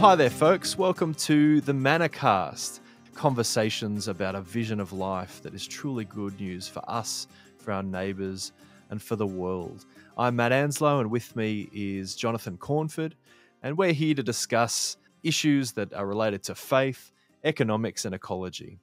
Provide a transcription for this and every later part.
hi there, folks. Welcome to the Manacast conversations about a vision of life that is truly good news for us, for our neighbours, and for the world. I'm Matt Anslow, and with me is Jonathan Cornford, and we're here to discuss issues that are related to faith, economics, and ecology.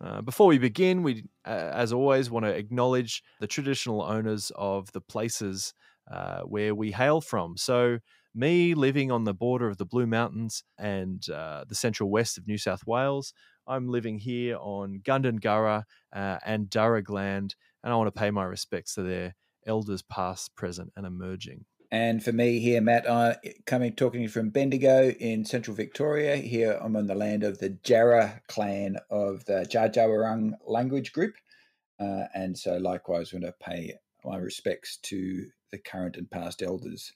Uh, before we begin, we, uh, as always, want to acknowledge the traditional owners of the places uh, where we hail from. So, me living on the border of the Blue Mountains and uh, the central west of New South Wales, I'm living here on Gundungurra uh, and Darug land, and I want to pay my respects to their elders past, present, and emerging. And for me here, Matt, I coming talking from Bendigo in central Victoria. Here I'm on the land of the Jarrah clan of the Dja language group. Uh, and so likewise, want to pay my respects to the current and past elders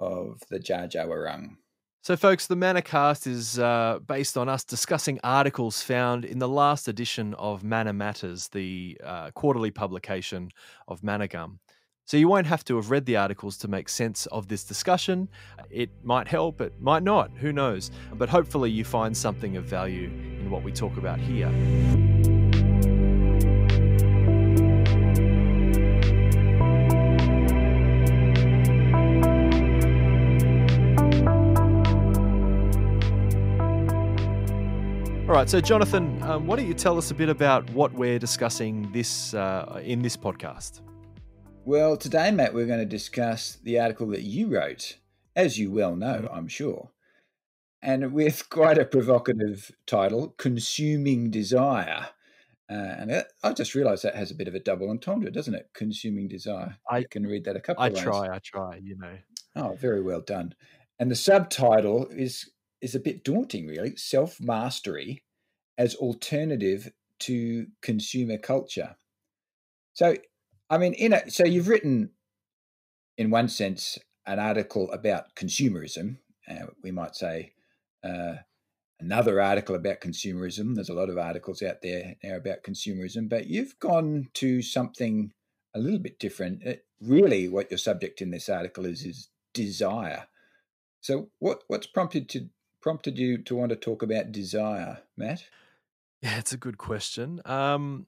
of the Dja So, folks, the Manacast is uh, based on us discussing articles found in the last edition of Manna Matters, the uh, quarterly publication of Manna Gum. So, you won't have to have read the articles to make sense of this discussion. It might help, it might not, who knows. But hopefully, you find something of value in what we talk about here. All right, so Jonathan, um, why don't you tell us a bit about what we're discussing this uh, in this podcast? Well, today, Matt, we're going to discuss the article that you wrote, as you well know, mm-hmm. I'm sure, and with quite a provocative title, "Consuming Desire." Uh, and I just realised that has a bit of a double entendre, doesn't it? Consuming desire. I can read that a couple. I try. I try. You know. Oh, very well done. And the subtitle is is a bit daunting, really. Self mastery as alternative to consumer culture. So, I mean, in a, so you've written, in one sense, an article about consumerism. Uh, we might say uh, another article about consumerism. There's a lot of articles out there now about consumerism, but you've gone to something a little bit different. It, uh, really, what your subject in this article is is desire. So, what what's prompted to prompted you to want to talk about desire, Matt? Yeah, it's a good question. Um,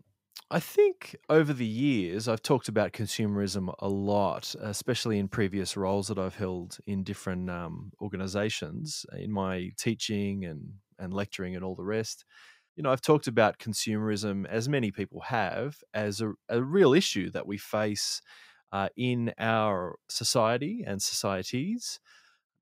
I think over the years, I've talked about consumerism a lot, especially in previous roles that I've held in different um, organizations, in my teaching and, and lecturing and all the rest. You know, I've talked about consumerism, as many people have, as a, a real issue that we face uh, in our society and societies,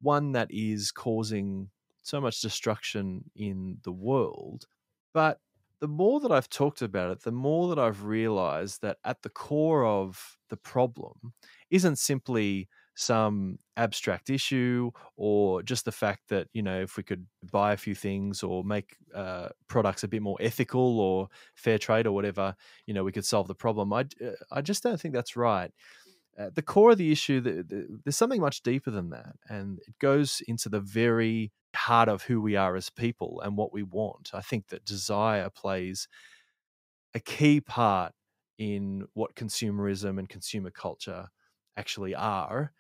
one that is causing so much destruction in the world. But the more that I've talked about it, the more that I've realized that at the core of the problem isn't simply some abstract issue or just the fact that you know if we could buy a few things or make uh, products a bit more ethical or fair trade or whatever you know we could solve the problem i, uh, I just don't think that's right at the core of the issue the, the, there's something much deeper than that and it goes into the very heart of who we are as people and what we want i think that desire plays a key part in what consumerism and consumer culture actually are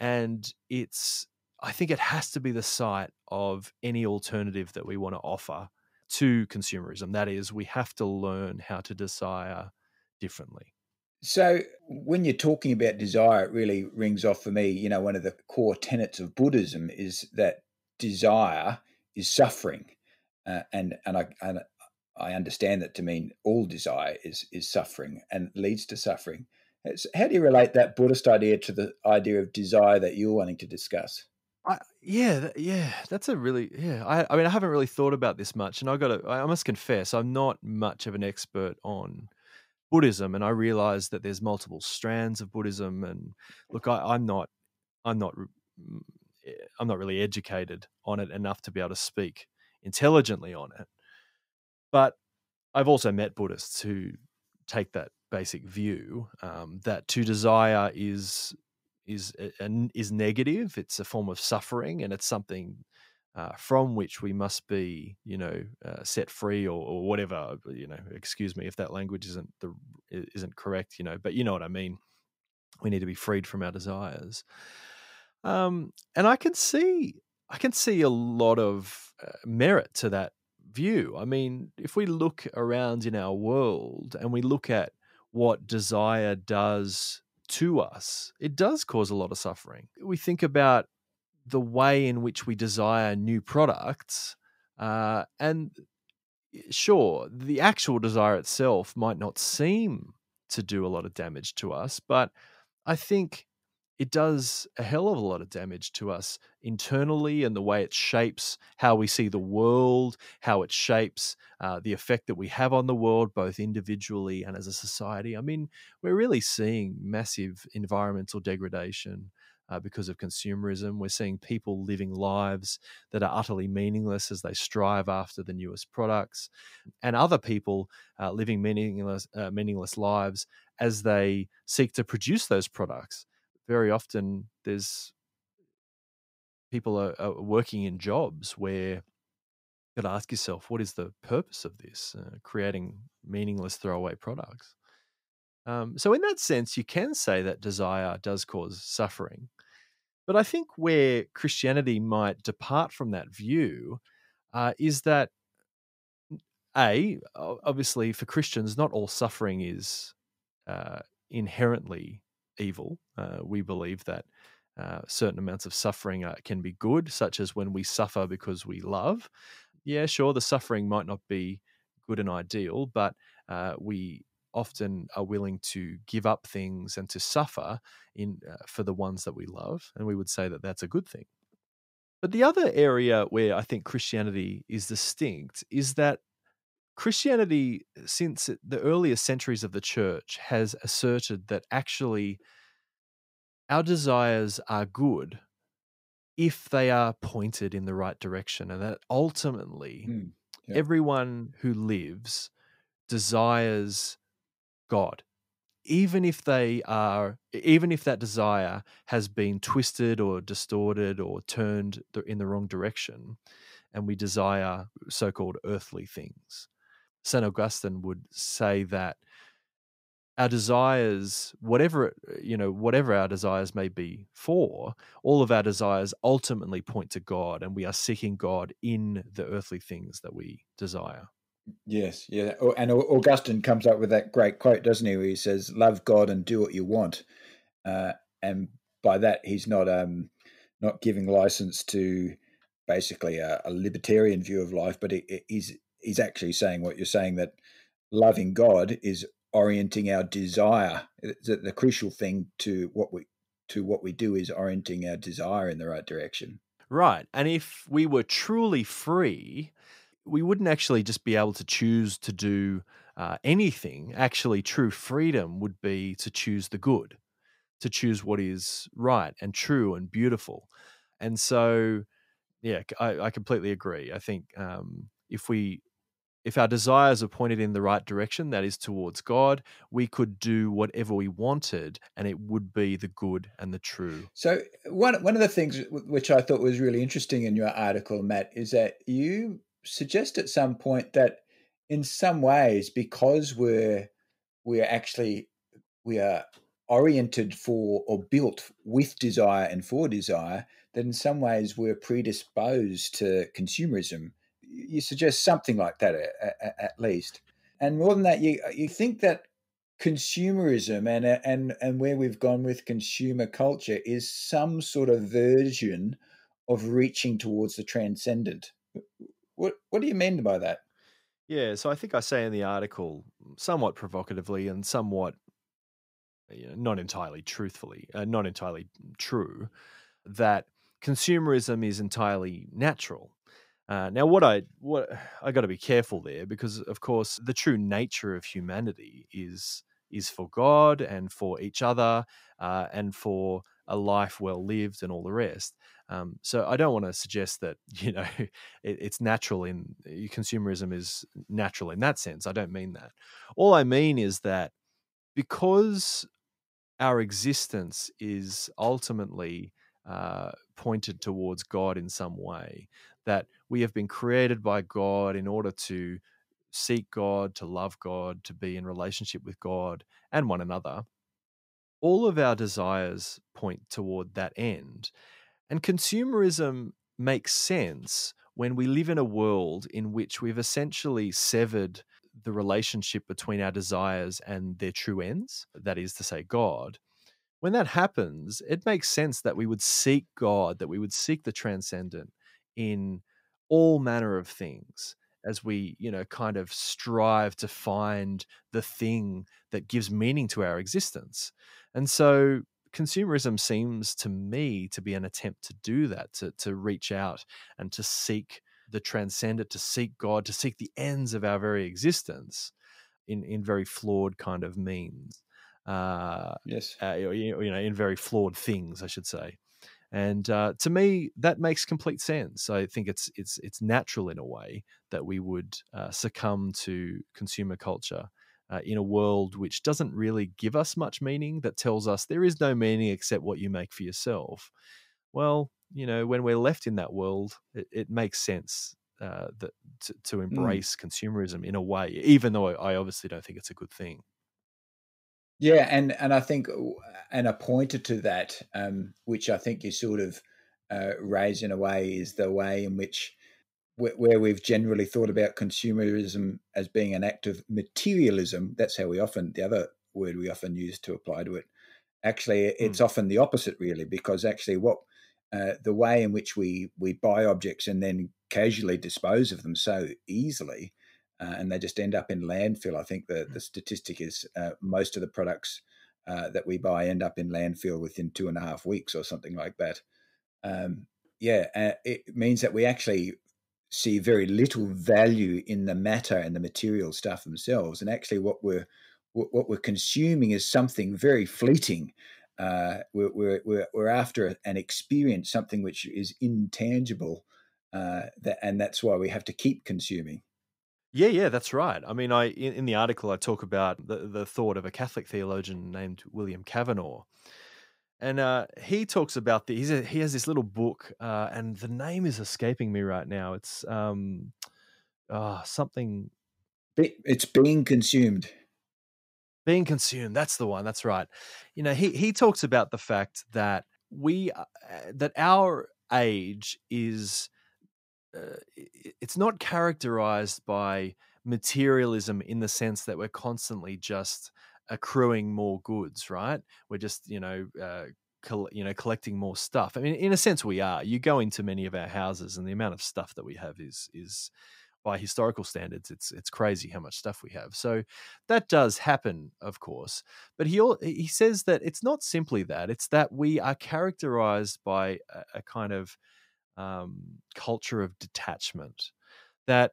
and it's i think it has to be the site of any alternative that we want to offer to consumerism that is we have to learn how to desire differently so, when you're talking about desire, it really rings off for me. You know, one of the core tenets of Buddhism is that desire is suffering, uh, and and I and I understand that to mean all desire is is suffering and leads to suffering. So how do you relate that Buddhist idea to the idea of desire that you're wanting to discuss? I, yeah, yeah, that's a really yeah. I, I mean, I haven't really thought about this much, and I got to. I must confess, I'm not much of an expert on Buddhism, and I realize that there's multiple strands of Buddhism. And look, I, I'm not, I'm not, I'm not really educated on it enough to be able to speak intelligently on it. But I've also met Buddhists who take that basic view um, that to desire is is eh, is negative. It's a form of suffering, and it's something uh, from which we must be, you know, uh, set free or, or, whatever. You know, excuse me if that language isn't the isn't correct. You know, but you know what I mean. We need to be freed from our desires. Um, and I can see I can see a lot of uh, merit to that view. I mean, if we look around in our world and we look at what desire does to us, it does cause a lot of suffering. We think about the way in which we desire new products, uh, and sure, the actual desire itself might not seem to do a lot of damage to us, but I think it does a hell of a lot of damage to us internally and the way it shapes how we see the world, how it shapes uh, the effect that we have on the world, both individually and as a society. I mean, we're really seeing massive environmental degradation. Uh, because of consumerism, we're seeing people living lives that are utterly meaningless as they strive after the newest products, and other people uh, living meaningless, uh, meaningless lives as they seek to produce those products very often there's people are, are working in jobs where you got to ask yourself, what is the purpose of this? Uh, creating meaningless throwaway products. Um, so, in that sense, you can say that desire does cause suffering. But I think where Christianity might depart from that view uh, is that, A, obviously for Christians, not all suffering is uh, inherently evil. Uh, we believe that uh, certain amounts of suffering uh, can be good, such as when we suffer because we love. Yeah, sure, the suffering might not be good and ideal, but uh, we often are willing to give up things and to suffer in uh, for the ones that we love, and we would say that that's a good thing. But the other area where I think Christianity is distinct is that Christianity, since the earliest centuries of the church, has asserted that actually our desires are good if they are pointed in the right direction, and that ultimately mm, yeah. everyone who lives desires God. Even if they are, even if that desire has been twisted or distorted or turned in the wrong direction, and we desire so called earthly things. St. Augustine would say that our desires, whatever you know, whatever our desires may be for, all of our desires ultimately point to God, and we are seeking God in the earthly things that we desire. Yes, yeah, and Augustine comes up with that great quote, doesn't he? Where he says, "Love God and do what you want," uh, and by that he's not um, not giving license to basically a, a libertarian view of life, but he's he's actually saying what you're saying that loving God is orienting our desire. The, the crucial thing to what we to what we do is orienting our desire in the right direction. Right. And if we were truly free, we wouldn't actually just be able to choose to do uh, anything. Actually, true freedom would be to choose the good, to choose what is right and true and beautiful. And so, yeah, I, I completely agree. I think um, if we if our desires are pointed in the right direction, that is towards God, we could do whatever we wanted and it would be the good and the true. So, one, one of the things which I thought was really interesting in your article, Matt, is that you suggest at some point that in some ways, because we're we're actually we are oriented for or built with desire and for desire, that in some ways we're predisposed to consumerism you suggest something like that at, at, least. And more than that, you you think that consumerism and and and where we've gone with consumer culture is some sort of version of reaching towards the transcendent. What what do you mean by that? Yeah, so I think I say in the article, somewhat provocatively and somewhat you know, not entirely truthfully, uh, not entirely true, that consumerism is entirely natural. Uh, now, what I what I got to be careful there because, of course, the true nature of humanity is is for God and for each other uh, and for a life well lived and all the rest. Um, so I don't want to suggest that you know it, it's natural in consumerism is natural in that sense. I don't mean that. All I mean is that because our existence is ultimately uh, pointed towards God in some way, that we have been created by God in order to seek God, to love God, to be in relationship with God and one another. All of our desires point toward that end. And consumerism makes sense when we live in a world in which we've essentially severed the relationship between our desires and their true ends, that is to say, God. When that happens, it makes sense that we would seek God, that we would seek the transcendent in all manner of things as we, you know, kind of strive to find the thing that gives meaning to our existence. And so consumerism seems to me to be an attempt to do that, to, to reach out and to seek the transcendent, to seek God, to seek the ends of our very existence in, in very flawed kind of means. Uh, yes. Uh, you, you know, in very flawed things, I should say. And uh, to me, that makes complete sense. I think it's it's it's natural in a way that we would uh, succumb to consumer culture uh, in a world which doesn't really give us much meaning, that tells us there is no meaning except what you make for yourself. Well, you know, when we're left in that world, it, it makes sense uh, that to, to mm. embrace mm. consumerism in a way, even though I obviously don't think it's a good thing. Yeah, and and I think and a pointer to that, um, which I think you sort of uh, raise in a way, is the way in which where we've generally thought about consumerism as being an act of materialism. That's how we often the other word we often use to apply to it. Actually, it's mm. often the opposite, really, because actually, what uh, the way in which we we buy objects and then casually dispose of them so easily uh, and they just end up in landfill. I think the, the statistic is uh, most of the products uh, that we buy end up in landfill within two and a half weeks or something like that. Um, yeah, uh, it means that we actually see very little value in the matter and the material stuff themselves, and actually what we're what we're consuming is something very fleeting. Uh, we're, we're, we're after an experience, something which is intangible, uh, that, and that's why we have to keep consuming. Yeah, yeah, that's right. I mean, I in, in, the article I talk about the, the thought of a Catholic theologian named William Cavanaugh, and uh, he talks about the he's a, he has this little book, uh, and the name is escaping me right now. It's um, uh, something. It's being consumed. Being consumed. That's the one. That's right. You know, he he talks about the fact that we uh, that our age is uh, it's not characterized by materialism in the sense that we're constantly just accruing more goods, right? We're just, you know, uh, you know, collecting more stuff. I mean, in a sense, we are. You go into many of our houses, and the amount of stuff that we have is is by historical standards, it's it's crazy how much stuff we have. So that does happen, of course. But he he says that it's not simply that; it's that we are characterized by a, a kind of um, culture of detachment that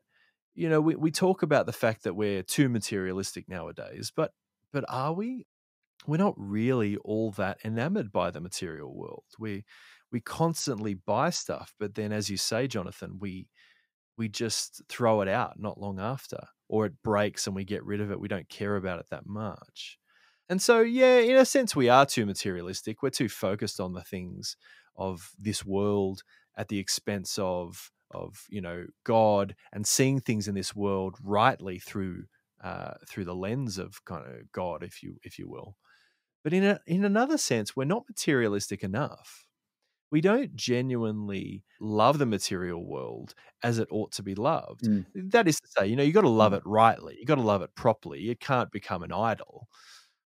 you know we, we talk about the fact that we're too materialistic nowadays but but are we? We're not really all that enamored by the material world. We we constantly buy stuff but then as you say jonathan we we just throw it out not long after or it breaks and we get rid of it. We don't care about it that much. And so yeah in a sense we are too materialistic. We're too focused on the things of this world at the expense of of you know God and seeing things in this world rightly through uh, through the lens of kind of God, if you if you will. But in a, in another sense, we're not materialistic enough. We don't genuinely love the material world as it ought to be loved. Mm. That is to say, you know, you got to love mm. it rightly. You got to love it properly. It can't become an idol.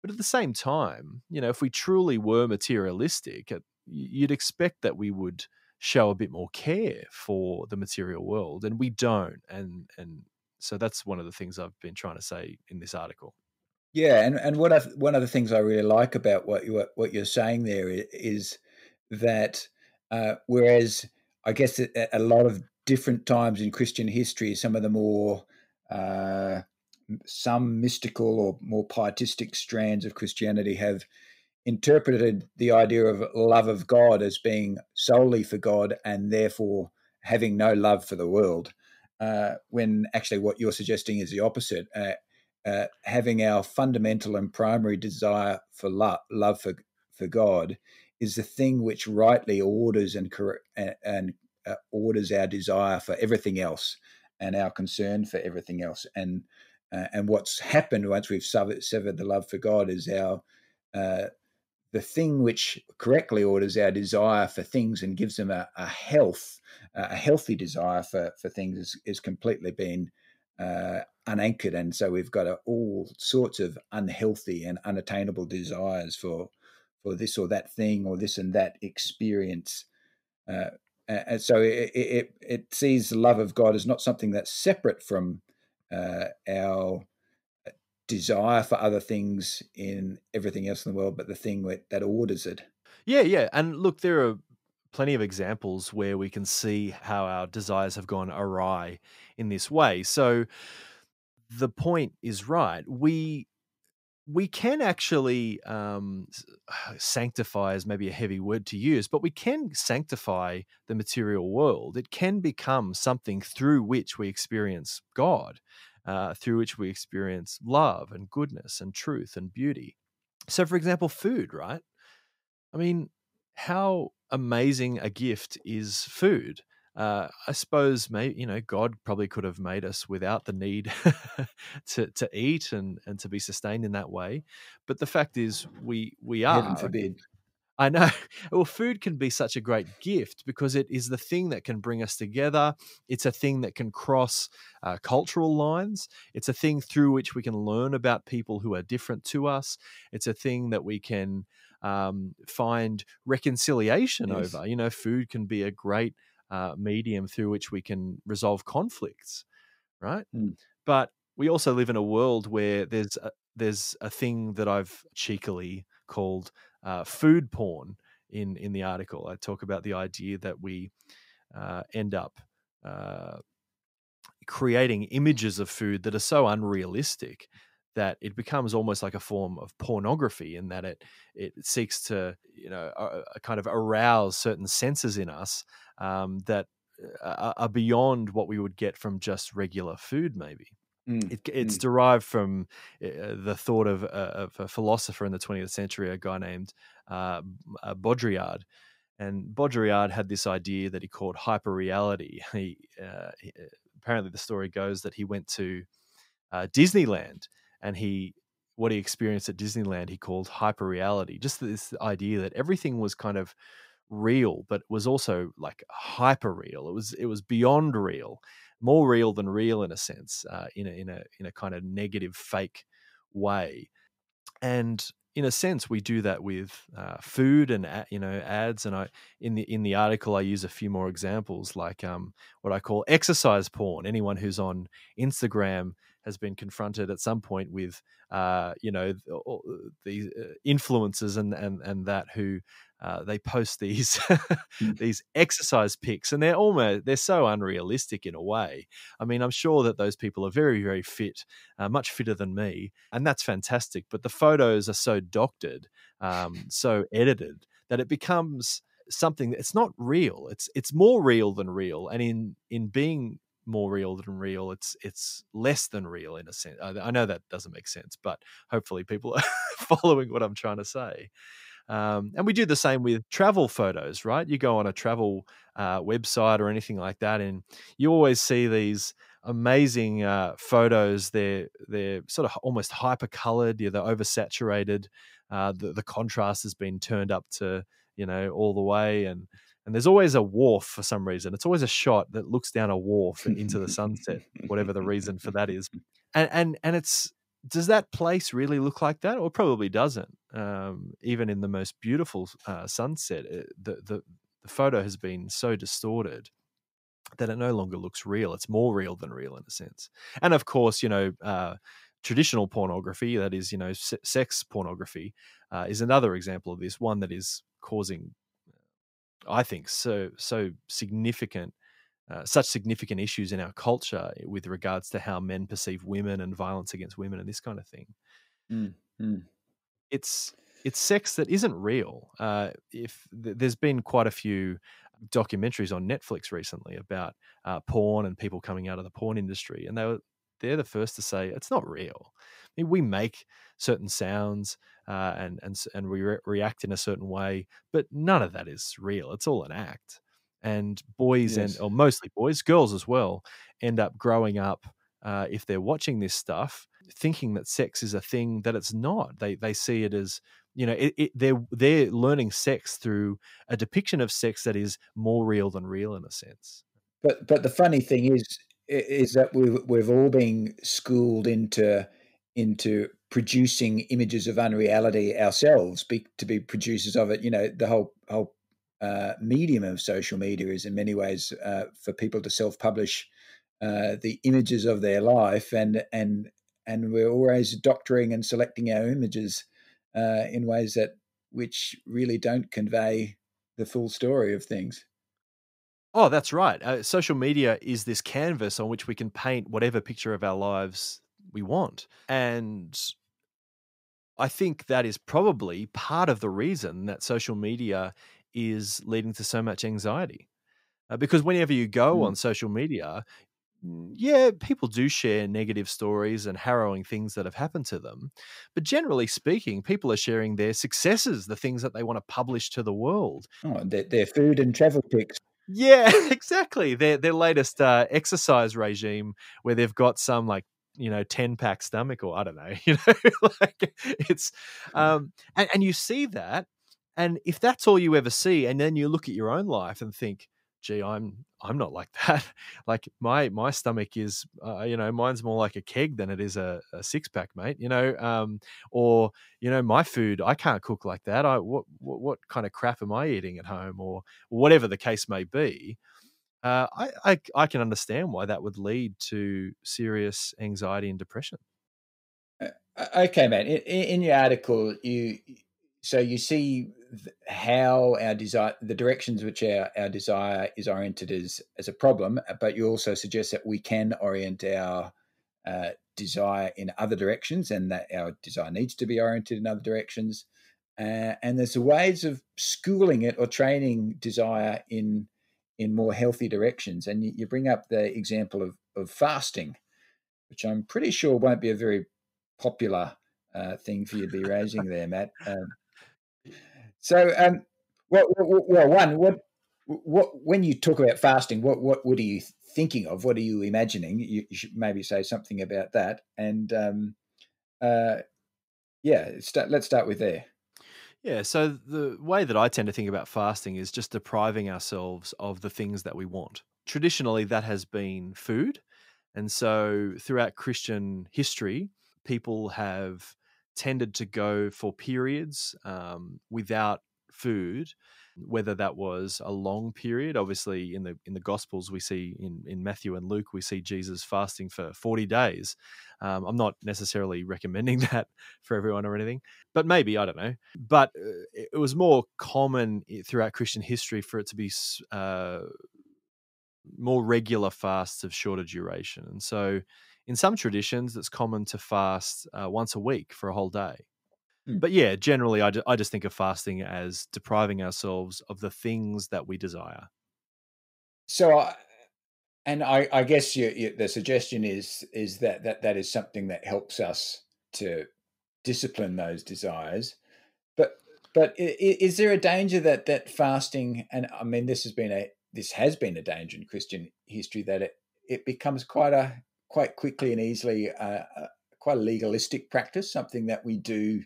But at the same time, you know, if we truly were materialistic, you'd expect that we would show a bit more care for the material world and we don't and and so that's one of the things I've been trying to say in this article. Yeah, and and what I, one of the things I really like about what you what you're saying there is that uh, whereas I guess at a lot of different times in Christian history, some of the more uh, some mystical or more pietistic strands of Christianity have interpreted the idea of love of God as being solely for God and therefore having no love for the world, uh, when actually what you're suggesting is the opposite. Uh, uh, having our fundamental and primary desire for love, love for for God, is the thing which rightly orders and and, uh, orders our desire for everything else, and our concern for everything else. And uh, and what's happened once we've severed, severed the love for God is our uh, the thing which correctly orders our desire for things and gives them a, a health, a healthy desire for, for things is, is completely been uh, unanchored. And so we've got a, all sorts of unhealthy and unattainable desires for, for this or that thing or this and that experience. Uh, and so it, it, it sees the love of God as not something that's separate from uh, our desire for other things in everything else in the world, but the thing that that orders it. Yeah, yeah. And look, there are plenty of examples where we can see how our desires have gone awry in this way. So the point is right. We we can actually um, sanctify is maybe a heavy word to use, but we can sanctify the material world. It can become something through which we experience God uh, through which we experience love and goodness and truth and beauty. So, for example, food, right? I mean, how amazing a gift is food? Uh, I suppose maybe you know God probably could have made us without the need to to eat and and to be sustained in that way, but the fact is we we are. Heaven forbid. I know. Well, food can be such a great gift because it is the thing that can bring us together. It's a thing that can cross uh, cultural lines. It's a thing through which we can learn about people who are different to us. It's a thing that we can um, find reconciliation yes. over. You know, food can be a great uh, medium through which we can resolve conflicts, right? Mm. But we also live in a world where there's a, there's a thing that I've cheekily called uh, food porn in in the article. I talk about the idea that we uh, end up uh, creating images of food that are so unrealistic that it becomes almost like a form of pornography in that it it seeks to you know kind of arouse certain senses in us um, that uh, are beyond what we would get from just regular food maybe Mm, it, it's mm. derived from uh, the thought of, uh, of, a philosopher in the 20th century, a guy named uh, uh, Baudrillard. And Baudrillard had this idea that he called hyperreality. He, uh, he, apparently, the story goes that he went to Disneyland and he what he experienced at Disneyland he called hyperreality. Just this idea that everything was kind of real, but was also like hyper real. It was it was beyond real, more real than real in a sense, uh, in a in a in a kind of negative, fake way. And in a sense, we do that with uh, food and you know ads. And I in the in the article, I use a few more examples, like um, what I call exercise porn. Anyone who's on Instagram has been confronted at some point with uh, you know the uh, influencers and and and that who uh, they post these mm. these exercise pics and they're almost they're so unrealistic in a way i mean i'm sure that those people are very very fit uh, much fitter than me and that's fantastic but the photos are so doctored um, so edited that it becomes something it's not real it's it's more real than real and in in being more real than real it's it's less than real in a sense i know that doesn't make sense but hopefully people are following what i'm trying to say um, and we do the same with travel photos, right? You go on a travel uh, website or anything like that, and you always see these amazing uh, photos. They're they're sort of almost hyper colored. Yeah, they're oversaturated. Uh, the the contrast has been turned up to you know all the way, and and there's always a wharf for some reason. It's always a shot that looks down a wharf into the sunset, whatever the reason for that is. And and and it's does that place really look like that? Or probably doesn't. Um, even in the most beautiful uh, sunset, it, uh, the, the the photo has been so distorted that it no longer looks real. It's more real than real in a sense. And of course, you know, uh, traditional pornography, that is, you know, sex pornography, uh, is another example of this. One that is causing, I think, so so significant uh, such significant issues in our culture with regards to how men perceive women and violence against women and this kind of thing. Mm, mm. It's it's sex that isn't real. Uh, if th- there's been quite a few documentaries on Netflix recently about uh, porn and people coming out of the porn industry, and they were they're the first to say it's not real. I mean, we make certain sounds uh, and and and we re- react in a certain way, but none of that is real. It's all an act and boys yes. and or mostly boys, girls as well, end up growing up uh, if they're watching this stuff, thinking that sex is a thing that it's not. They they see it as you know it, it, they're they're learning sex through a depiction of sex that is more real than real in a sense. But but the funny thing is is that we've we've all been schooled into into producing images of unreality ourselves be, to be producers of it. You know, the whole whole uh, medium of social media is in many ways uh, for people to self publish uh, the images of their life, and and and we're always doctoring and selecting our images uh, in ways that which really don't convey the full story of things. Oh, that's right. Uh, social media is this canvas on which we can paint whatever picture of our lives we want. And I think that is probably part of the reason that social media is leading to so much anxiety. Uh, because whenever you go mm. on social media, yeah, people do share negative stories and harrowing things that have happened to them. But generally speaking, people are sharing their successes, the things that they want to publish to the world. Oh, their, their food and travel pics. Yeah, exactly. Their their latest uh, exercise regime, where they've got some like you know 10 pack stomach or i don't know you know like it's um and, and you see that and if that's all you ever see and then you look at your own life and think gee, I'm I'm not like that. like my my stomach is, uh, you know, mine's more like a keg than it is a, a six pack, mate. You know, um, or you know, my food I can't cook like that. I what, what what kind of crap am I eating at home, or whatever the case may be. Uh, I, I I can understand why that would lead to serious anxiety and depression. Uh, okay, man. In, in your article, you so you see how our desire, the directions which our, our desire is oriented as, as a problem, but you also suggest that we can orient our uh, desire in other directions and that our desire needs to be oriented in other directions. Uh, and there's ways of schooling it or training desire in in more healthy directions. And you, you bring up the example of, of fasting, which I'm pretty sure won't be a very popular uh, thing for you to be raising there, Matt. Um, so, um, well, well, one, what, what, when you talk about fasting, what, what, what are you thinking of? What are you imagining? You, you should maybe say something about that. And um, uh, yeah, start, let's start with there. Yeah, so the way that I tend to think about fasting is just depriving ourselves of the things that we want. Traditionally, that has been food. And so throughout Christian history, people have tended to go for periods um, without food whether that was a long period. Obviously in the in the gospels we see in in matthew and luke we see jesus fasting for 40 days. Um, i'm not necessarily recommending that for everyone or anything but maybe i don't know. But uh, it was more common throughout christian history for it to be uh, more regular fasts of shorter duration. And so in some traditions, it's common to fast uh, once a week for a whole day. Mm. But yeah, generally, I, I just think of fasting as depriving ourselves of the things that we desire. So, uh, and I, I guess you, you, the suggestion is is that, that that is something that helps us to discipline those desires. But but is there a danger that that fasting and I mean this has been a this has been a danger in Christian history that it it becomes quite a quite quickly and easily uh, uh, quite a legalistic practice, something that we do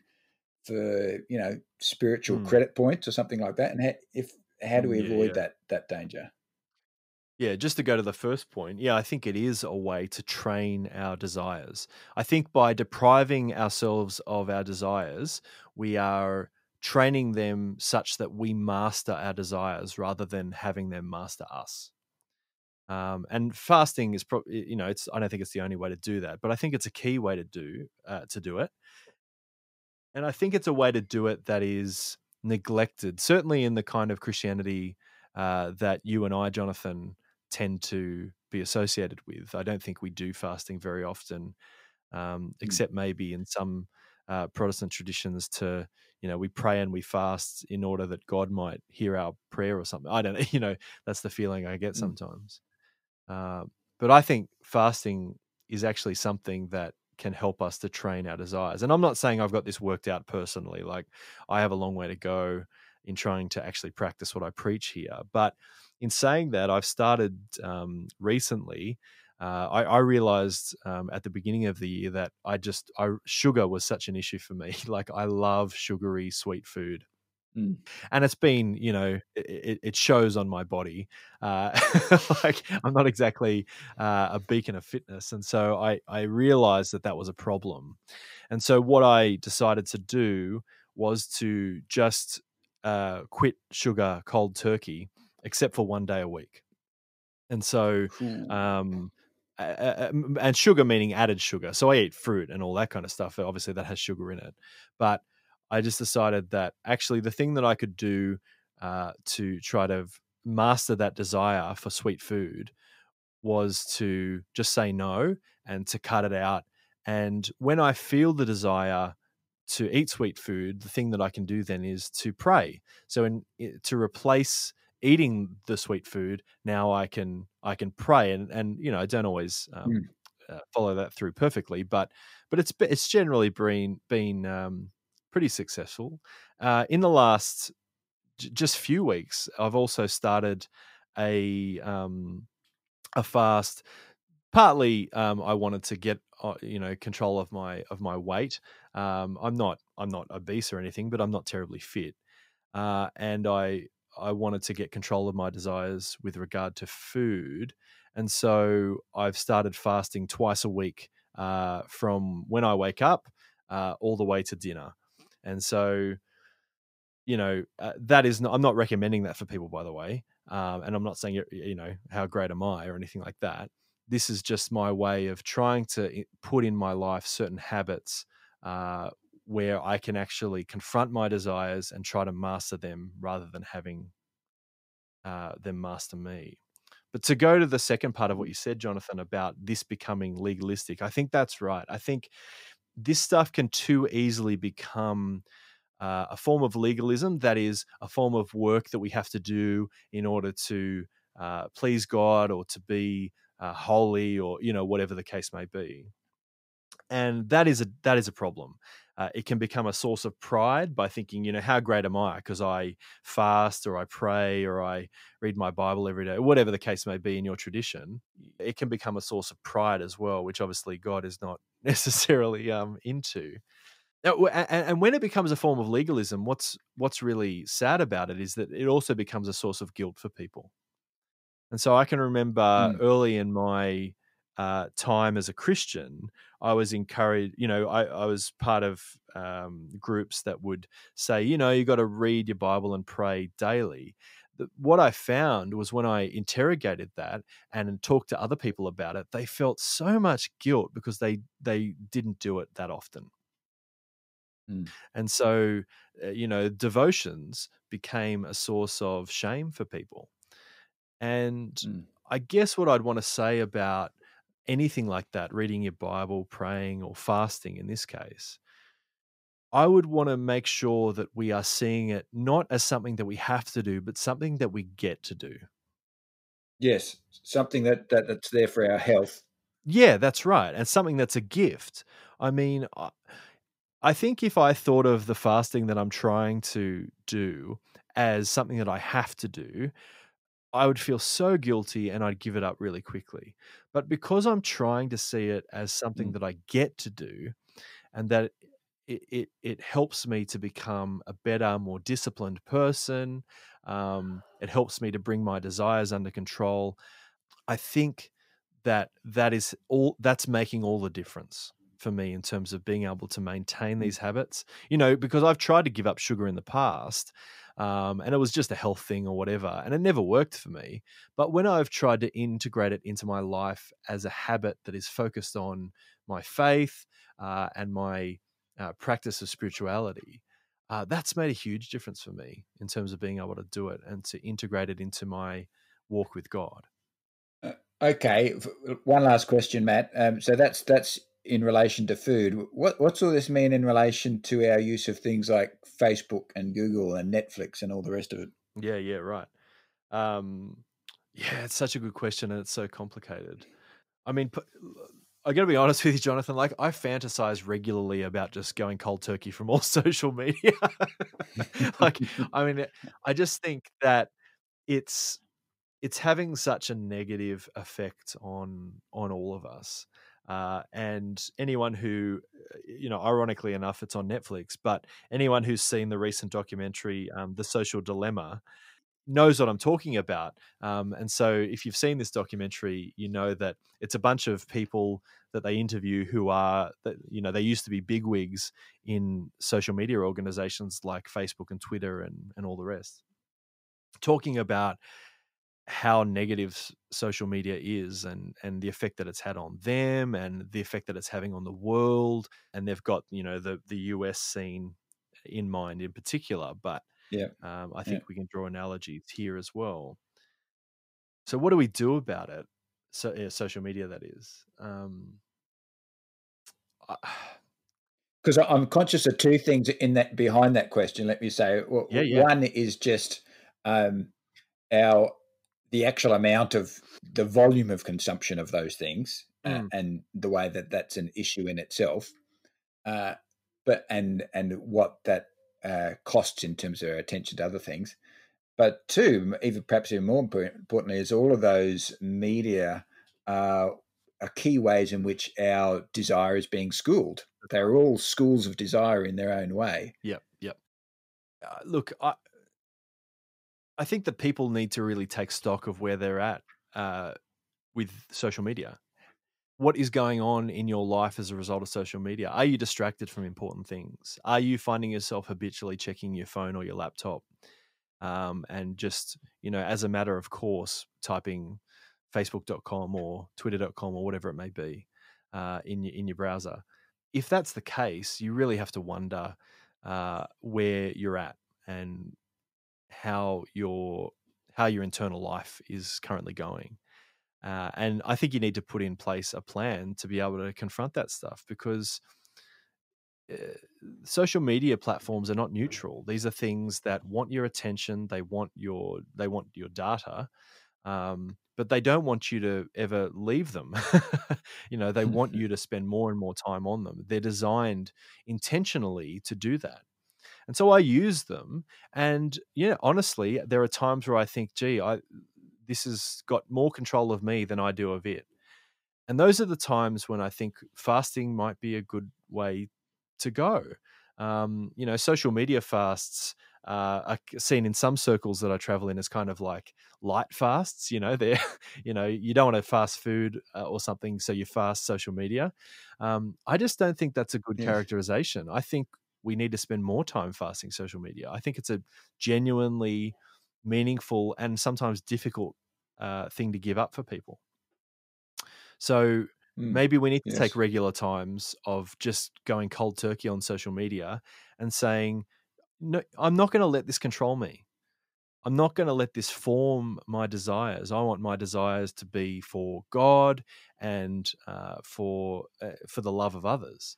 for you know spiritual mm. credit points or something like that. And how, if how do we mm, avoid yeah. that that danger? Yeah, just to go to the first point, yeah, I think it is a way to train our desires. I think by depriving ourselves of our desires, we are training them such that we master our desires rather than having them master us. Um, and fasting is probably, you know, it's I don't think it's the only way to do that, but I think it's a key way to do uh, to do it. And I think it's a way to do it that is neglected, certainly in the kind of Christianity uh, that you and I, Jonathan, tend to be associated with. I don't think we do fasting very often, um, mm. except maybe in some uh, Protestant traditions to you know we pray and we fast in order that God might hear our prayer or something. I don't know. You know that's the feeling I get mm. sometimes. Uh, but I think fasting is actually something that can help us to train our desires. And I'm not saying I've got this worked out personally. Like I have a long way to go in trying to actually practice what I preach here. But in saying that, I've started um, recently uh, I, I, realized um, at the beginning of the year that I just I, sugar was such an issue for me. like I love sugary sweet food. Mm. And it's been, you know, it, it shows on my body. Uh, like I'm not exactly uh, a beacon of fitness, and so I I realized that that was a problem. And so what I decided to do was to just uh, quit sugar cold turkey, except for one day a week. And so, um, and sugar meaning added sugar. So I eat fruit and all that kind of stuff. Obviously, that has sugar in it. But I just decided that actually the thing that I could do uh, to try to master that desire for sweet food was to just say no and to cut it out. And when I feel the desire to eat sweet food, the thing that I can do then is to pray. So, in, to replace eating the sweet food, now I can I can pray, and and you know I don't always um, mm. uh, follow that through perfectly, but but it's it's generally been been um, pretty successful. Uh, in the last j- just few weeks, I've also started a um, a fast. Partly, um, I wanted to get uh, you know control of my of my weight. Um, I'm not I'm not obese or anything, but I'm not terribly fit, uh, and I I wanted to get control of my desires with regard to food, and so I've started fasting twice a week uh, from when I wake up uh, all the way to dinner, and so you know uh, that is not, I'm not recommending that for people, by the way, um, and I'm not saying you know how great am I or anything like that. This is just my way of trying to put in my life certain habits uh, where I can actually confront my desires and try to master them rather than having uh, them master me. But to go to the second part of what mm. you said, Jonathan, about this becoming legalistic, I think that's right. I think this stuff can too easily become uh, a form of legalism that is a form of work that we have to do in order to uh, please God or to be uh, holy or you know whatever the case may be and that is a that is a problem. Uh, it can become a source of pride by thinking, you know, how great am I because I fast or I pray or I read my Bible every day, whatever the case may be in your tradition. It can become a source of pride as well, which obviously God is not necessarily um, into. And when it becomes a form of legalism, what's what's really sad about it is that it also becomes a source of guilt for people. And so I can remember mm. early in my uh, time as a Christian, I was encouraged, you know, I, I was part of um, groups that would say, you know, you got to read your Bible and pray daily. what I found was when I interrogated that and talked to other people about it, they felt so much guilt because they they didn't do it that often. Mm. And so, uh, you know, devotions became a source of shame for people. And mm. I guess what I'd want to say about anything like that, reading your Bible, praying, or fasting in this case, I would want to make sure that we are seeing it not as something that we have to do, but something that we get to do. Yes, something that, that that's there for our health. Yeah, that's right, and something that's a gift. I mean, I think if I thought of the fasting that I'm trying to do as something that I have to do, I would feel so guilty and I'd give it up really quickly. But because I'm trying to see it as something mm. that I get to do and that it, it, it helps me to become a better, more disciplined person, um, it helps me to bring my desires under control. I think that that is all that's making all the difference for me in terms of being able to maintain mm. these habits. You know, because I've tried to give up sugar in the past um, and it was just a health thing or whatever, and it never worked for me. But when I've tried to integrate it into my life as a habit that is focused on my faith uh, and my uh, practice of spirituality, uh, that's made a huge difference for me in terms of being able to do it and to integrate it into my walk with God. Uh, okay, one last question, Matt. Um, so that's that's in relation to food. What what's all this mean in relation to our use of things like Facebook and Google and Netflix and all the rest of it? Yeah, yeah, right. Um, yeah, it's such a good question and it's so complicated. I mean, I got to be honest with you, Jonathan. Like, I fantasize regularly about just going cold turkey from all social media. like, I mean, I just think that it's it's having such a negative effect on on all of us. Uh, and anyone who, uh, you know, ironically enough, it's on Netflix, but anyone who's seen the recent documentary, um, The Social Dilemma, knows what I'm talking about. Um, and so, if you've seen this documentary, you know that it's a bunch of people that they interview who are, you know, they used to be bigwigs in social media organizations like Facebook and Twitter and and all the rest, talking about how negative social media is and and the effect that it's had on them and the effect that it's having on the world and they've got you know the the US scene in mind in particular but yeah. Um, I think yeah. we can draw analogies here as well. So, what do we do about it? So, yeah, social media, that is. Um, because I'm conscious of two things in that behind that question. Let me say, well, yeah. one is just um, our the actual amount of the volume of consumption of those things mm. uh, and the way that that's an issue in itself. Uh, but and and what that uh, costs in terms of our attention to other things. But two, even perhaps even more importantly, is all of those media uh, are key ways in which our desire is being schooled. They're all schools of desire in their own way. Yep, yep. Uh, look, I, I think that people need to really take stock of where they're at uh, with social media what is going on in your life as a result of social media? Are you distracted from important things? Are you finding yourself habitually checking your phone or your laptop? Um, and just, you know, as a matter of course, typing facebook.com or twitter.com or whatever it may be uh, in, your, in your browser. If that's the case, you really have to wonder uh, where you're at and how your how your internal life is currently going. Uh, and I think you need to put in place a plan to be able to confront that stuff because uh, social media platforms are not neutral. These are things that want your attention. They want your they want your data, um, but they don't want you to ever leave them. you know, they want you to spend more and more time on them. They're designed intentionally to do that. And so I use them. And yeah, honestly, there are times where I think, gee, I this has got more control of me than I do of it. And those are the times when I think fasting might be a good way to go. Um, you know, social media fasts uh, are seen in some circles that I travel in as kind of like light fasts. You know, they're, you know, you don't want to fast food uh, or something, so you fast social media. Um, I just don't think that's a good yeah. characterization. I think we need to spend more time fasting social media. I think it's a genuinely meaningful and sometimes difficult uh, thing to give up for people. So mm, maybe we need to yes. take regular times of just going cold turkey on social media and saying, no, I'm not going to let this control me. I'm not going to let this form my desires. I want my desires to be for God and uh, for uh, for the love of others.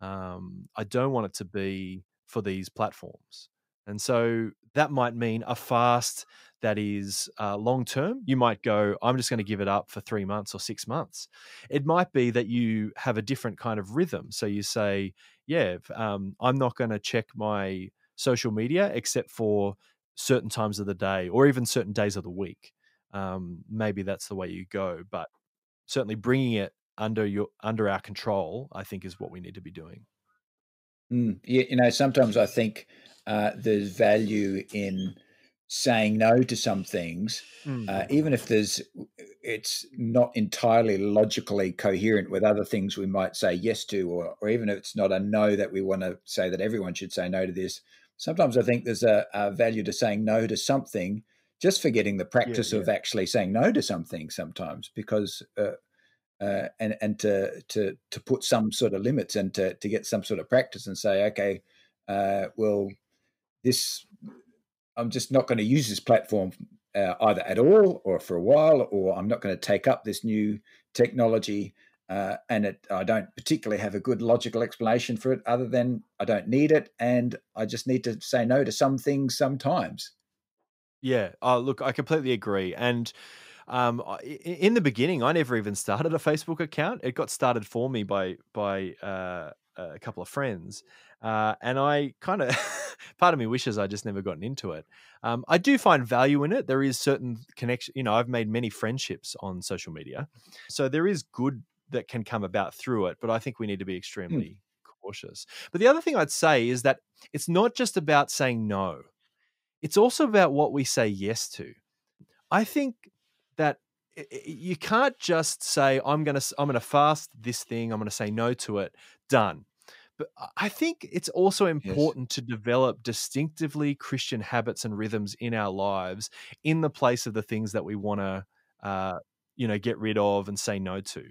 Um, I don't want it to be for these platforms. And so that might mean a fast that is uh, long term. You might go, I'm just going to give it up for three months or six months. It might be that you have a different kind of rhythm. So you say, yeah, um, I'm not going to check my social media except for certain times of the day or even certain days of the week. Um, maybe that's the way you go, but certainly bringing it under your under our control, I think, is what we need to be doing. Mm, yeah, you know, sometimes I think uh, there's value in saying no to some things, mm. uh, even if there's it's not entirely logically coherent with other things we might say yes to, or, or even if it's not a no that we want to say that everyone should say no to this. Sometimes I think there's a, a value to saying no to something, just for getting the practice yeah, yeah. of actually saying no to something sometimes, because uh, uh, and and to to to put some sort of limits and to to get some sort of practice and say, okay, uh, well, this I'm just not going to use this platform uh, either at all or for a while, or I'm not going to take up this new technology. Uh, and it, I don't particularly have a good logical explanation for it, other than I don't need it, and I just need to say no to some things sometimes. Yeah, oh, look, I completely agree, and um, in the beginning, I never even started a Facebook account. It got started for me by by uh, a couple of friends, uh, and I kind of part of me wishes I just never gotten into it. Um, I do find value in it. There is certain connection. You know, I've made many friendships on social media, so there is good that can come about through it. But I think we need to be extremely mm. cautious. But the other thing I'd say is that it's not just about saying no; it's also about what we say yes to. I think that you can't just say I'm going to I'm going to fast this thing, I'm going to say no to it, done. But I think it's also important yes. to develop distinctively Christian habits and rhythms in our lives in the place of the things that we want to, uh, you know, get rid of and say no to.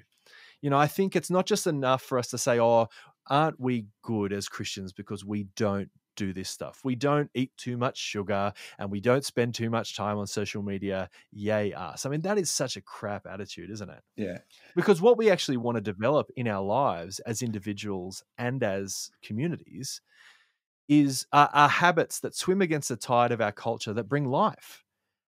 You know, I think it's not just enough for us to say, "Oh, aren't we good as Christians because we don't do this stuff. We don't eat too much sugar and we don't spend too much time on social media. Yay, us. I mean, that is such a crap attitude, isn't it? Yeah. Because what we actually want to develop in our lives as individuals and as communities is uh, are habits that swim against the tide of our culture that bring life.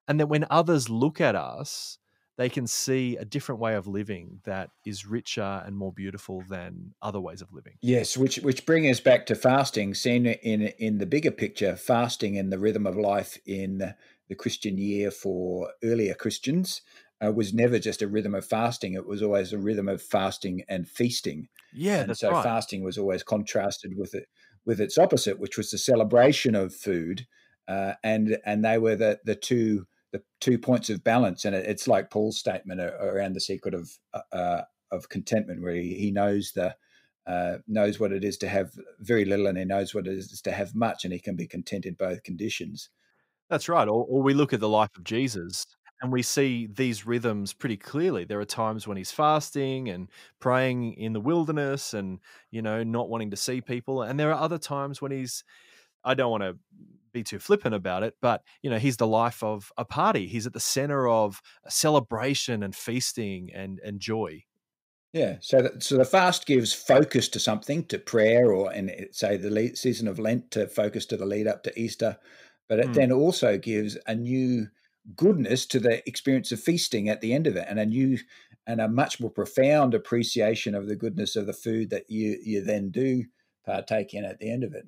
And that when others look at us, they can see a different way of living that is richer and more beautiful than other ways of living. Yes, which which bring us back to fasting, seen in in the bigger picture, fasting and the rhythm of life in the Christian year for earlier Christians uh, was never just a rhythm of fasting; it was always a rhythm of fasting and feasting. Yeah, and so right. fasting was always contrasted with it with its opposite, which was the celebration of food, uh, and and they were the the two the two points of balance, and it, it's like Paul's statement around the secret of uh, uh, of contentment, where he, he knows the uh, knows what it is to have very little, and he knows what it is to have much, and he can be content in both conditions. That's right. Or, or we look at the life of Jesus, and we see these rhythms pretty clearly. There are times when he's fasting and praying in the wilderness, and you know, not wanting to see people, and there are other times when he's I don't want to be too flippant about it, but you know, he's the life of a party. He's at the center of celebration and feasting and and joy. Yeah, so that, so the fast gives focus to something, to prayer, or and say the season of Lent to focus to the lead up to Easter, but it mm. then also gives a new goodness to the experience of feasting at the end of it, and a new and a much more profound appreciation of the goodness of the food that you you then do partake in at the end of it.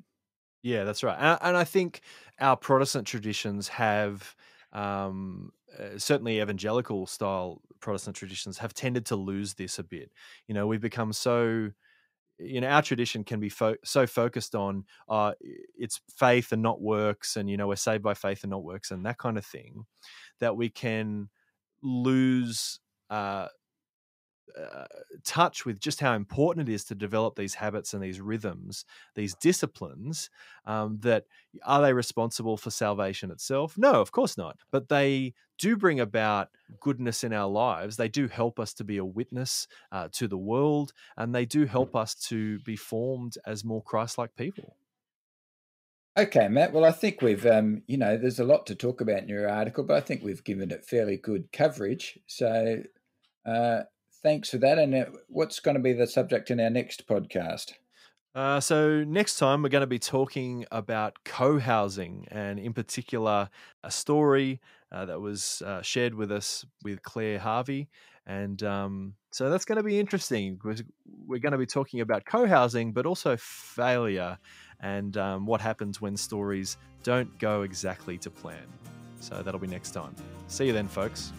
Yeah, that's right. And, and I think our Protestant traditions have, um, uh, certainly evangelical style Protestant traditions have tended to lose this a bit. You know, we've become so you know our tradition can be fo- so focused on uh, it's faith and not works and you know we're saved by faith and not works and that kind of thing that we can lose uh, uh, touch with just how important it is to develop these habits and these rhythms, these disciplines. Um, that are they responsible for salvation itself? No, of course not. But they do bring about goodness in our lives. They do help us to be a witness uh, to the world, and they do help us to be formed as more Christ-like people. Okay, Matt. Well, I think we've, um, you know, there's a lot to talk about in your article, but I think we've given it fairly good coverage. So, uh, thanks for that. And uh, what's going to be the subject in our next podcast? Uh, so next time we're going to be talking about co-housing, and in particular, a story uh, that was uh, shared with us with Claire Harvey, and um, so that's going to be interesting. We're, we're going to be talking about co-housing, but also failure, and um, what happens when stories don't go exactly to plan. So that'll be next time. See you then, folks.